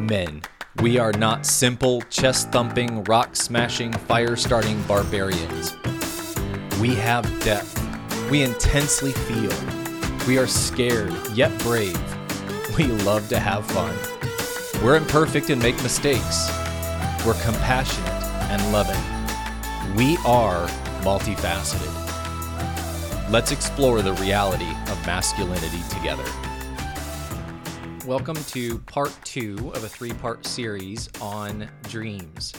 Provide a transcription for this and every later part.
men. We are not simple, chest thumping, rock smashing, fire starting barbarians. We have depth. We intensely feel. We are scared, yet brave. We love to have fun. We're imperfect and make mistakes. We're compassionate and loving. We are multifaceted. Let's explore the reality of masculinity together. Welcome to part two of a three part series on dreams.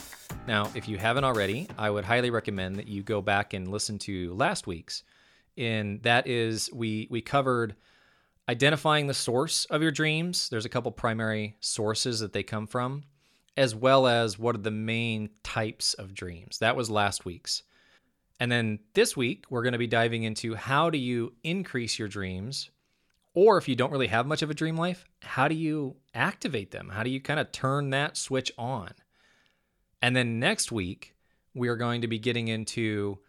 Now, if you haven't already, I would highly recommend that you go back and listen to last week's. And that is, we, we covered identifying the source of your dreams. There's a couple primary sources that they come from, as well as what are the main types of dreams. That was last week's. And then this week, we're going to be diving into how do you increase your dreams or if you don't really have much of a dream life, how do you activate them? How do you kind of turn that switch on? And then next week, we are going to be getting into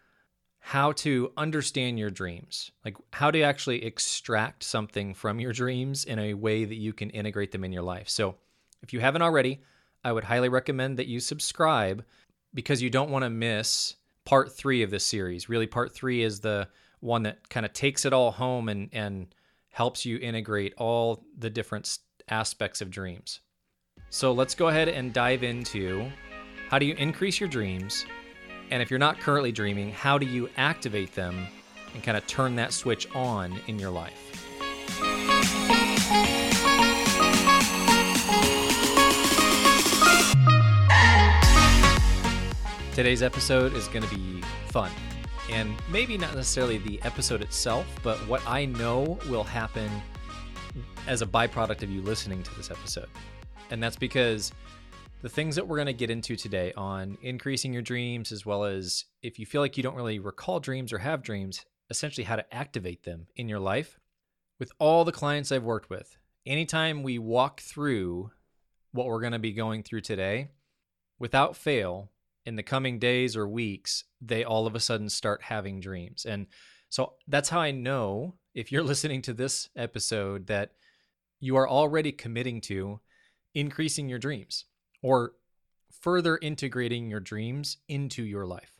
how to understand your dreams. Like how to actually extract something from your dreams in a way that you can integrate them in your life. So, if you haven't already, I would highly recommend that you subscribe because you don't want to miss part 3 of this series. Really part 3 is the one that kind of takes it all home and and helps you integrate all the different aspects of dreams. So let's go ahead and dive into how do you increase your dreams? And if you're not currently dreaming, how do you activate them and kind of turn that switch on in your life? Today's episode is going to be fun and maybe not necessarily the episode itself, but what I know will happen as a byproduct of you listening to this episode. And that's because the things that we're going to get into today on increasing your dreams, as well as if you feel like you don't really recall dreams or have dreams, essentially how to activate them in your life. With all the clients I've worked with, anytime we walk through what we're going to be going through today, without fail, in the coming days or weeks, they all of a sudden start having dreams. And so that's how I know if you're listening to this episode that you are already committing to increasing your dreams or further integrating your dreams into your life.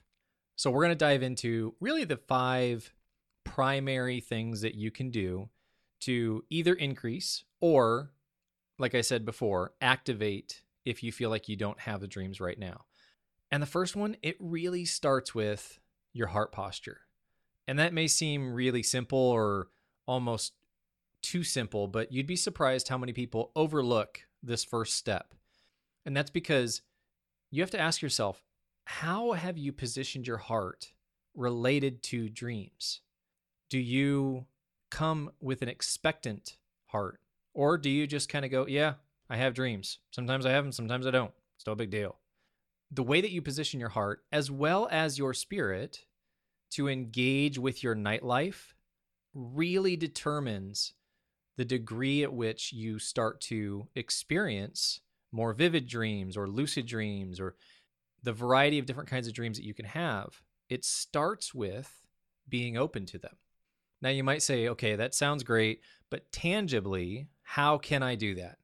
So we're going to dive into really the five primary things that you can do to either increase or, like I said before, activate if you feel like you don't have the dreams right now. And the first one, it really starts with your heart posture. And that may seem really simple or almost too simple, but you'd be surprised how many people overlook this first step. And that's because you have to ask yourself how have you positioned your heart related to dreams? Do you come with an expectant heart? Or do you just kind of go, yeah, I have dreams. Sometimes I have them, sometimes I don't. It's no big deal the way that you position your heart as well as your spirit to engage with your nightlife really determines the degree at which you start to experience more vivid dreams or lucid dreams or the variety of different kinds of dreams that you can have. It starts with being open to them. Now, you might say, okay, that sounds great, but tangibly, how can I do that?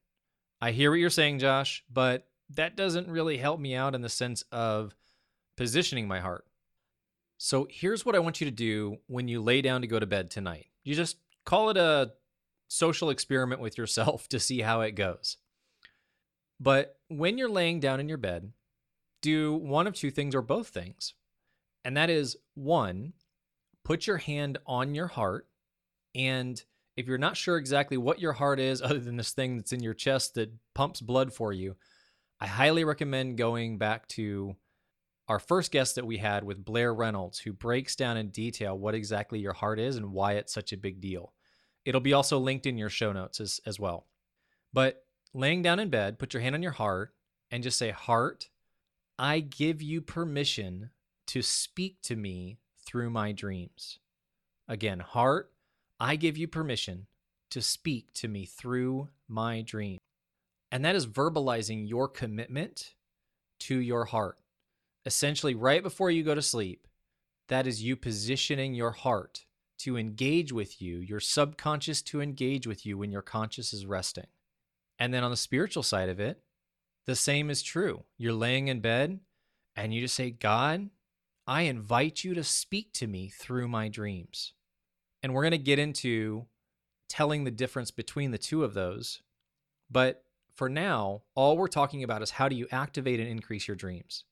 I hear what you're saying, Josh, but that doesn't really help me out in the sense of positioning my heart. So here's what I want you to do when you lay down to go to bed tonight. You just call it a social experiment with yourself to see how it goes. But when you're laying down in your bed, do one of two things or both things. And that is one, put your hand on your heart. And if you're not sure exactly what your heart is, other than this thing that's in your chest that pumps blood for you, I highly recommend going back to our first guest that we had with Blair Reynolds, who breaks down in detail what exactly your heart is and why it's such a big deal. It'll be also linked in your show notes as, as well. But laying down in bed, put your hand on your heart and just say, Heart, I give you permission to speak to me through my dreams. Again, heart, I give you permission to speak to me through my dreams. And that is verbalizing your commitment to your heart. Essentially, right before you go to sleep, that is you positioning your heart to engage with you, your subconscious to engage with you when your conscious is resting. And then on the spiritual side of it, the same is true. You're laying in bed and you just say, God, I invite you to speak to me through my dreams. And we're going to get into telling the difference between the two of those. But for now, all we're talking about is how do you activate and increase your dreams.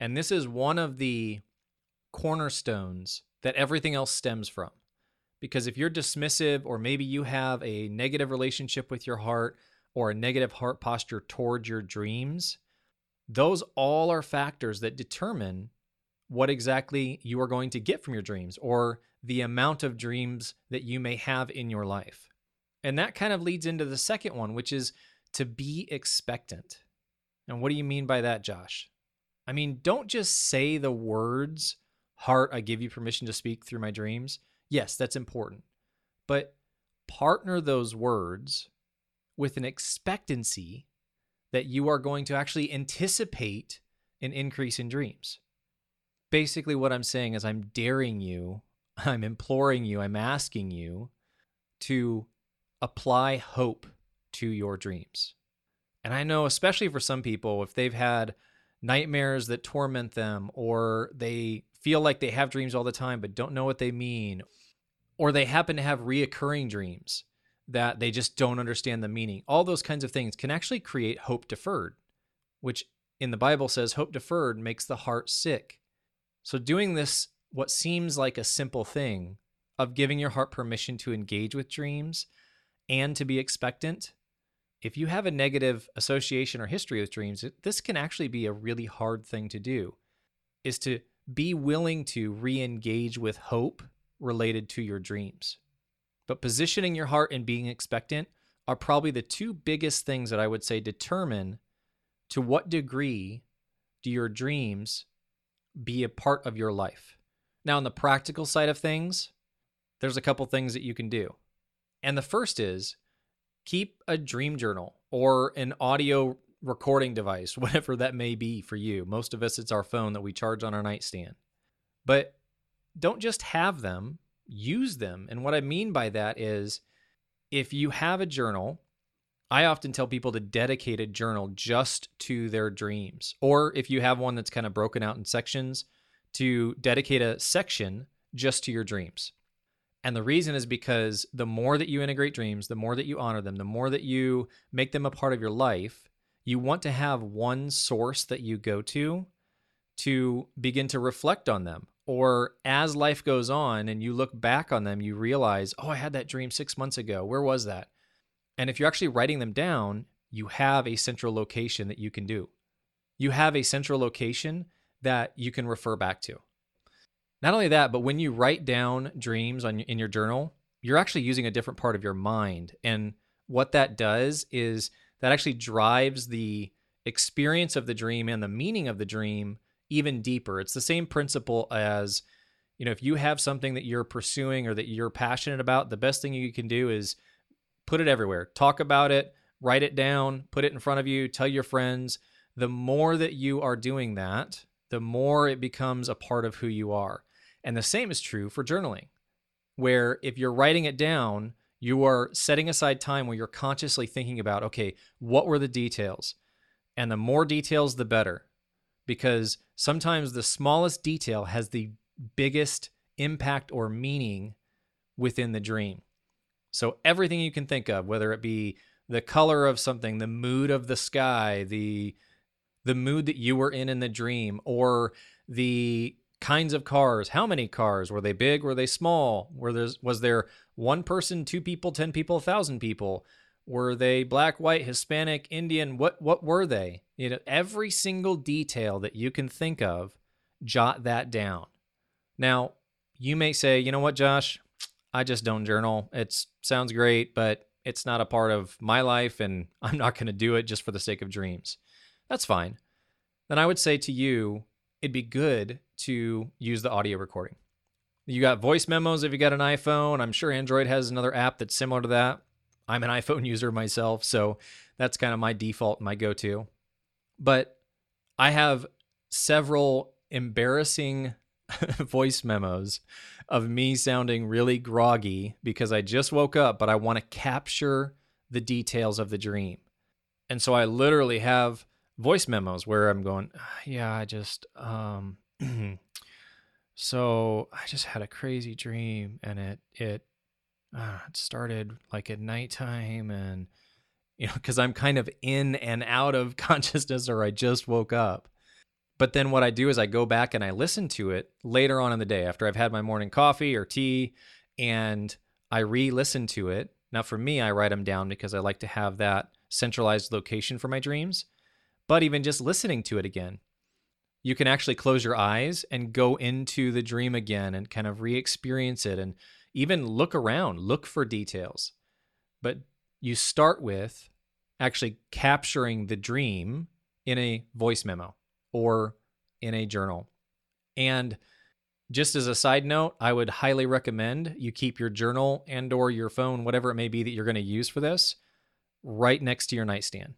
And this is one of the cornerstones that everything else stems from. Because if you're dismissive, or maybe you have a negative relationship with your heart or a negative heart posture towards your dreams, those all are factors that determine what exactly you are going to get from your dreams or the amount of dreams that you may have in your life. And that kind of leads into the second one, which is to be expectant. And what do you mean by that, Josh? I mean, don't just say the words, Heart, I give you permission to speak through my dreams. Yes, that's important. But partner those words with an expectancy that you are going to actually anticipate an increase in dreams. Basically, what I'm saying is, I'm daring you, I'm imploring you, I'm asking you to apply hope to your dreams. And I know, especially for some people, if they've had nightmares that torment them, or they feel like they have dreams all the time but don't know what they mean, or they happen to have reoccurring dreams that they just don't understand the meaning. All those kinds of things can actually create hope deferred, which in the Bible says hope deferred makes the heart sick. So, doing this, what seems like a simple thing of giving your heart permission to engage with dreams and to be expectant, if you have a negative association or history with dreams, this can actually be a really hard thing to do, is to be willing to re engage with hope related to your dreams. But positioning your heart and being expectant are probably the two biggest things that I would say determine to what degree do your dreams be a part of your life. Now, on the practical side of things, there's a couple things that you can do. And the first is keep a dream journal or an audio recording device, whatever that may be for you. Most of us, it's our phone that we charge on our nightstand. But don't just have them, use them. And what I mean by that is if you have a journal, I often tell people to dedicate a journal just to their dreams. Or if you have one that's kind of broken out in sections, to dedicate a section just to your dreams. And the reason is because the more that you integrate dreams, the more that you honor them, the more that you make them a part of your life, you want to have one source that you go to to begin to reflect on them or as life goes on and you look back on them, you realize, oh, I had that dream six months ago. Where was that? And if you're actually writing them down, you have a central location that you can do. You have a central location that you can refer back to. Not only that, but when you write down dreams on in your journal, you're actually using a different part of your mind. And what that does is that actually drives the experience of the dream and the meaning of the dream even deeper. It's the same principle as, you know, if you have something that you're pursuing or that you're passionate about, the best thing you can do is put it everywhere. Talk about it, write it down, put it in front of you, tell your friends. The more that you are doing that, the more it becomes a part of who you are. And the same is true for journaling, where if you're writing it down, you are setting aside time where you're consciously thinking about, okay, what were the details? And the more details, the better because sometimes the smallest detail has the biggest impact or meaning within the dream. So everything you can think of, whether it be the color of something, the mood of the sky, the the mood that you were in in the dream, or the kinds of cars. How many cars were they? Big? Were they small? Were there was there one person, two people, ten people, a thousand people? Were they black, white, Hispanic, Indian? What what were they? You know, every single detail that you can think of, jot that down. Now, you may say, you know what, Josh, I just don't journal. It sounds great, but it's not a part of my life, and I'm not going to do it just for the sake of dreams. That's fine. Then I would say to you, it'd be good to use the audio recording. You got voice memos if you got an iPhone. I'm sure Android has another app that's similar to that. I'm an iPhone user myself, so that's kind of my default, my go to. But I have several embarrassing voice memos of me sounding really groggy because I just woke up, but I want to capture the details of the dream. And so I literally have voice memos where I'm going, yeah, I just, um, so I just had a crazy dream and it, it, uh, it started like at nighttime and, you know, because I'm kind of in and out of consciousness or I just woke up. But then what I do is I go back and I listen to it later on in the day after I've had my morning coffee or tea and I re listen to it. Now, for me, I write them down because I like to have that centralized location for my dreams. But even just listening to it again, you can actually close your eyes and go into the dream again and kind of re experience it and even look around, look for details. But you start with actually capturing the dream in a voice memo or in a journal. And just as a side note, I would highly recommend you keep your journal and or your phone, whatever it may be that you're going to use for this, right next to your nightstand.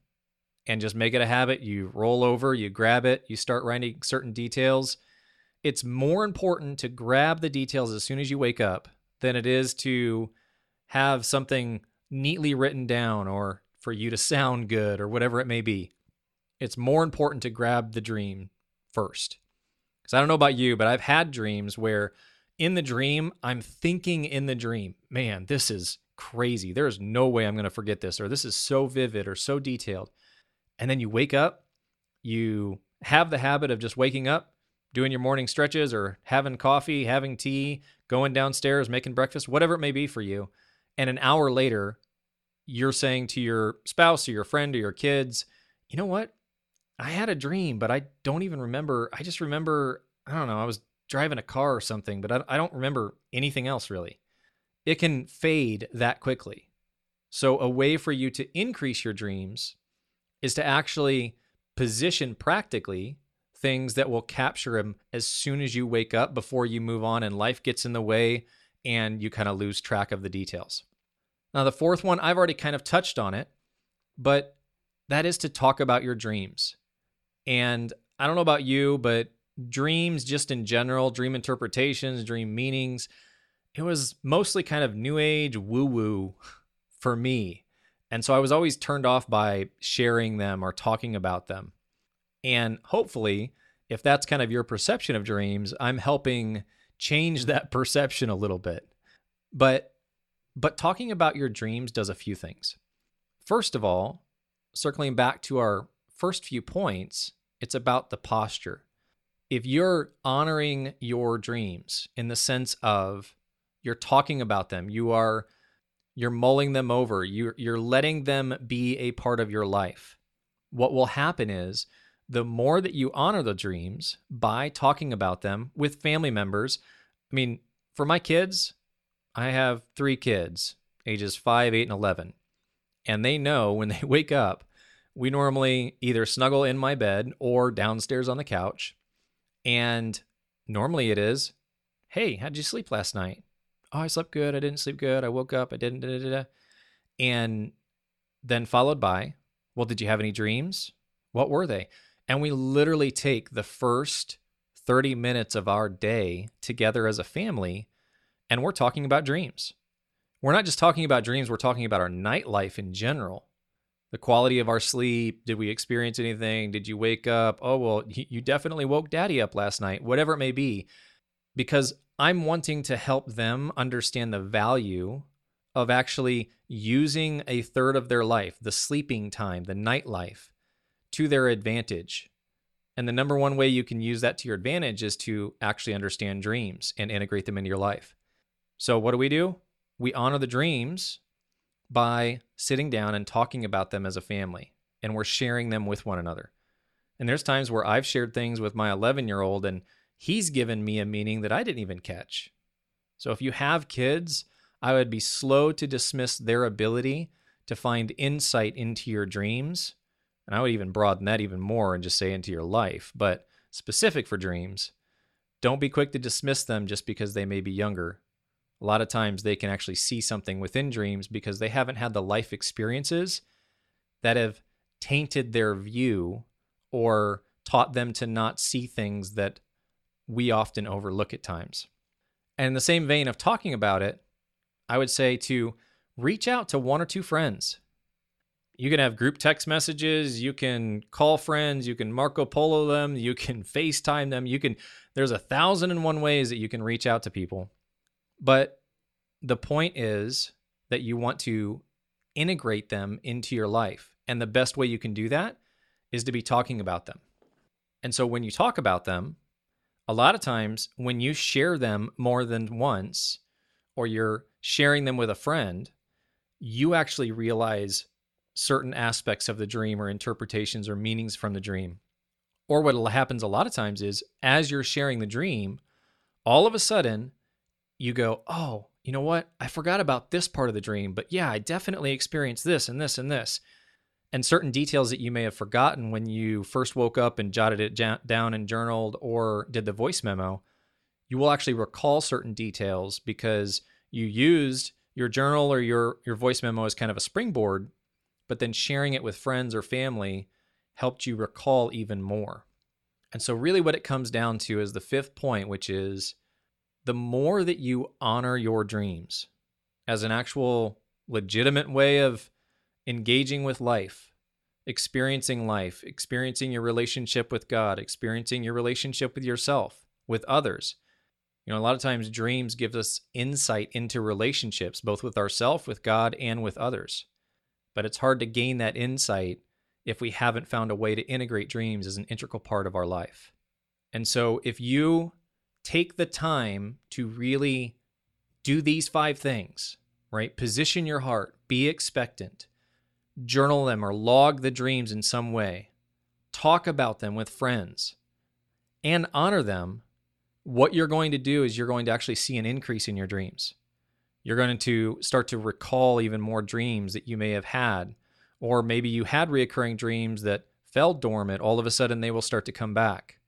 And just make it a habit. You roll over, you grab it, you start writing certain details. It's more important to grab the details as soon as you wake up than it is to have something neatly written down or for you to sound good or whatever it may be. It's more important to grab the dream first. Because I don't know about you, but I've had dreams where in the dream, I'm thinking in the dream, man, this is crazy. There is no way I'm going to forget this, or this is so vivid or so detailed. And then you wake up, you have the habit of just waking up, doing your morning stretches, or having coffee, having tea, going downstairs, making breakfast, whatever it may be for you. And an hour later, you're saying to your spouse or your friend or your kids, you know what? I had a dream, but I don't even remember. I just remember, I don't know, I was driving a car or something, but I, don't remember anything else really. It can fade that quickly. So, a way for you to increase your dreams is to actually position practically things that will capture them as soon as you wake up before you move on and life gets in the way and you kind of lose track of the details. Now, the fourth one, I've already kind of touched on it, but that is to talk about your dreams. And I don't know about you, but dreams, just in general, dream interpretations, dream meanings, it was mostly kind of new age woo woo for me. And so I was always turned off by sharing them or talking about them. And hopefully, if that's kind of your perception of dreams, I'm helping change that perception a little bit. But but talking about your dreams does a few things. First of all, circling back to our first few points, it's about the posture. If you're honoring your dreams in the sense of you're talking about them, you are you're mulling them over, you're you're letting them be a part of your life. What will happen is the more that you honor the dreams by talking about them with family members. I mean, for my kids, I have three kids, ages 5, 8, and 11. And they know when they wake up, we normally either snuggle in my bed or downstairs on the couch. And normally it is, hey, how'd you sleep last night? Oh, I slept good. I didn't sleep good. I woke up. I didn't. Da, da, da. And then followed by, well, did you have any dreams? What were they? And we literally take the first 30 minutes of our day together as a family and we're talking about dreams. We're not just talking about dreams, we're talking about our nightlife in general. The quality of our sleep. Did we experience anything? Did you wake up? Oh, well, you definitely woke daddy up last night, whatever it may be. Because I'm wanting to help them understand the value of actually using a third of their life, the sleeping time, the nightlife, to their advantage. And the number one way you can use that to your advantage is to actually understand dreams and integrate them into your life. So, what do we do? We honor the dreams by sitting down and talking about them as a family, and we're sharing them with one another. And there's times where I've shared things with my 11 year old, and he's given me a meaning that I didn't even catch. So, if you have kids, I would be slow to dismiss their ability to find insight into your dreams. And I would even broaden that even more and just say into your life, but specific for dreams. Don't be quick to dismiss them just because they may be younger a lot of times they can actually see something within dreams because they haven't had the life experiences that have tainted their view or taught them to not see things that we often overlook at times. And in the same vein of talking about it, I would say to reach out to one or two friends. You can have group text messages, you can call friends, you can Marco Polo them, you can FaceTime them, you can there's a thousand and one ways that you can reach out to people. But the point is that you want to integrate them into your life. And the best way you can do that is to be talking about them. And so when you talk about them, a lot of times when you share them more than once, or you're sharing them with a friend, you actually realize certain aspects of the dream or interpretations or meanings from the dream. Or what happens a lot of times is as you're sharing the dream, all of a sudden you go, Oh, you know what? I forgot about this part of the dream, but yeah, I definitely experienced this and this and this and certain details that you may have forgotten when you first woke up and jotted it down and journaled or did the voice memo, you will actually recall certain details because you used your journal or your your voice memo as kind of a springboard, but then sharing it with friends or family helped you recall even more. And so really what it comes down to is the fifth point, which is the more that you honor your dreams as an actual legitimate way of engaging with life, experiencing life, experiencing your relationship with God, experiencing your relationship with yourself, with others. You know, a lot of times dreams give us insight into relationships, both with ourselves, with God, and with others. But it's hard to gain that insight if we haven't found a way to integrate dreams as an integral part of our life. And so if you take the time to really do these five things, right? Position your heart, be expectant, journal them or log the dreams in some way, talk about them with friends, and honor them, what you're going to do is you're going to actually see an increase in your dreams. You're going to start to recall even more dreams that you may have had, or maybe you had reoccurring dreams that fell dormant. All of a sudden, they will start to come back.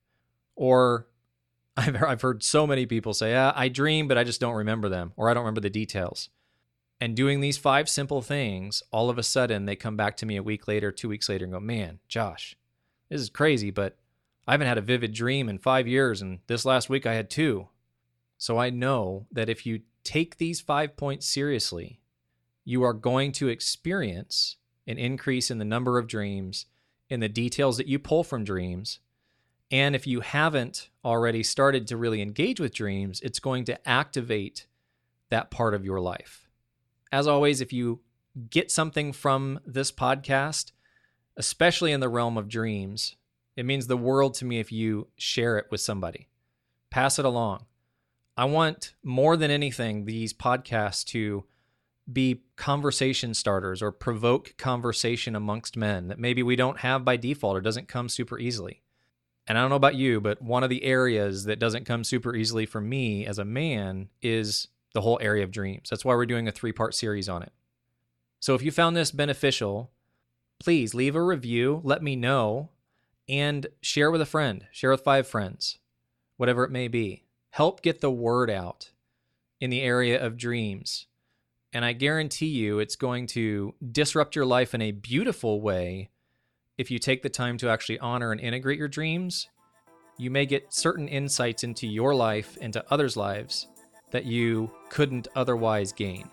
Or I've, I've heard so many people say, ah, I dream, but I just don't remember them, or I don't remember the details. And doing these five simple things, all of a sudden they come back to me a week later, two weeks later, and go, Man, Josh, this is crazy, but I haven't had a vivid dream in five years, and this last week I had two. So I know that if you take these five points seriously, you are going to experience an increase in the number of dreams, in the details that you pull from dreams. And if you haven't already started to really engage with dreams, it's going to activate that part of your life. As always, if you get something from this podcast, especially in the realm of dreams, it means the world to me if you share it with somebody. Pass it along. I want more than anything these podcasts to be conversation starters or provoke conversation amongst men that maybe we don't have by default or doesn't come super easily. And I don't know about you, but one of the areas that doesn't come super easily for me as a man is the whole area of dreams. That's why we're doing a three part series on it. So if you found this beneficial, please leave a review, let me know, and share with a friend, share with five friends, whatever it may be. Help get the word out in the area of dreams. And I guarantee you it's going to disrupt your life in a beautiful way if you take the time to actually honor and integrate your dreams. You may get certain insights into your life, into others' lives that you couldn't otherwise gain.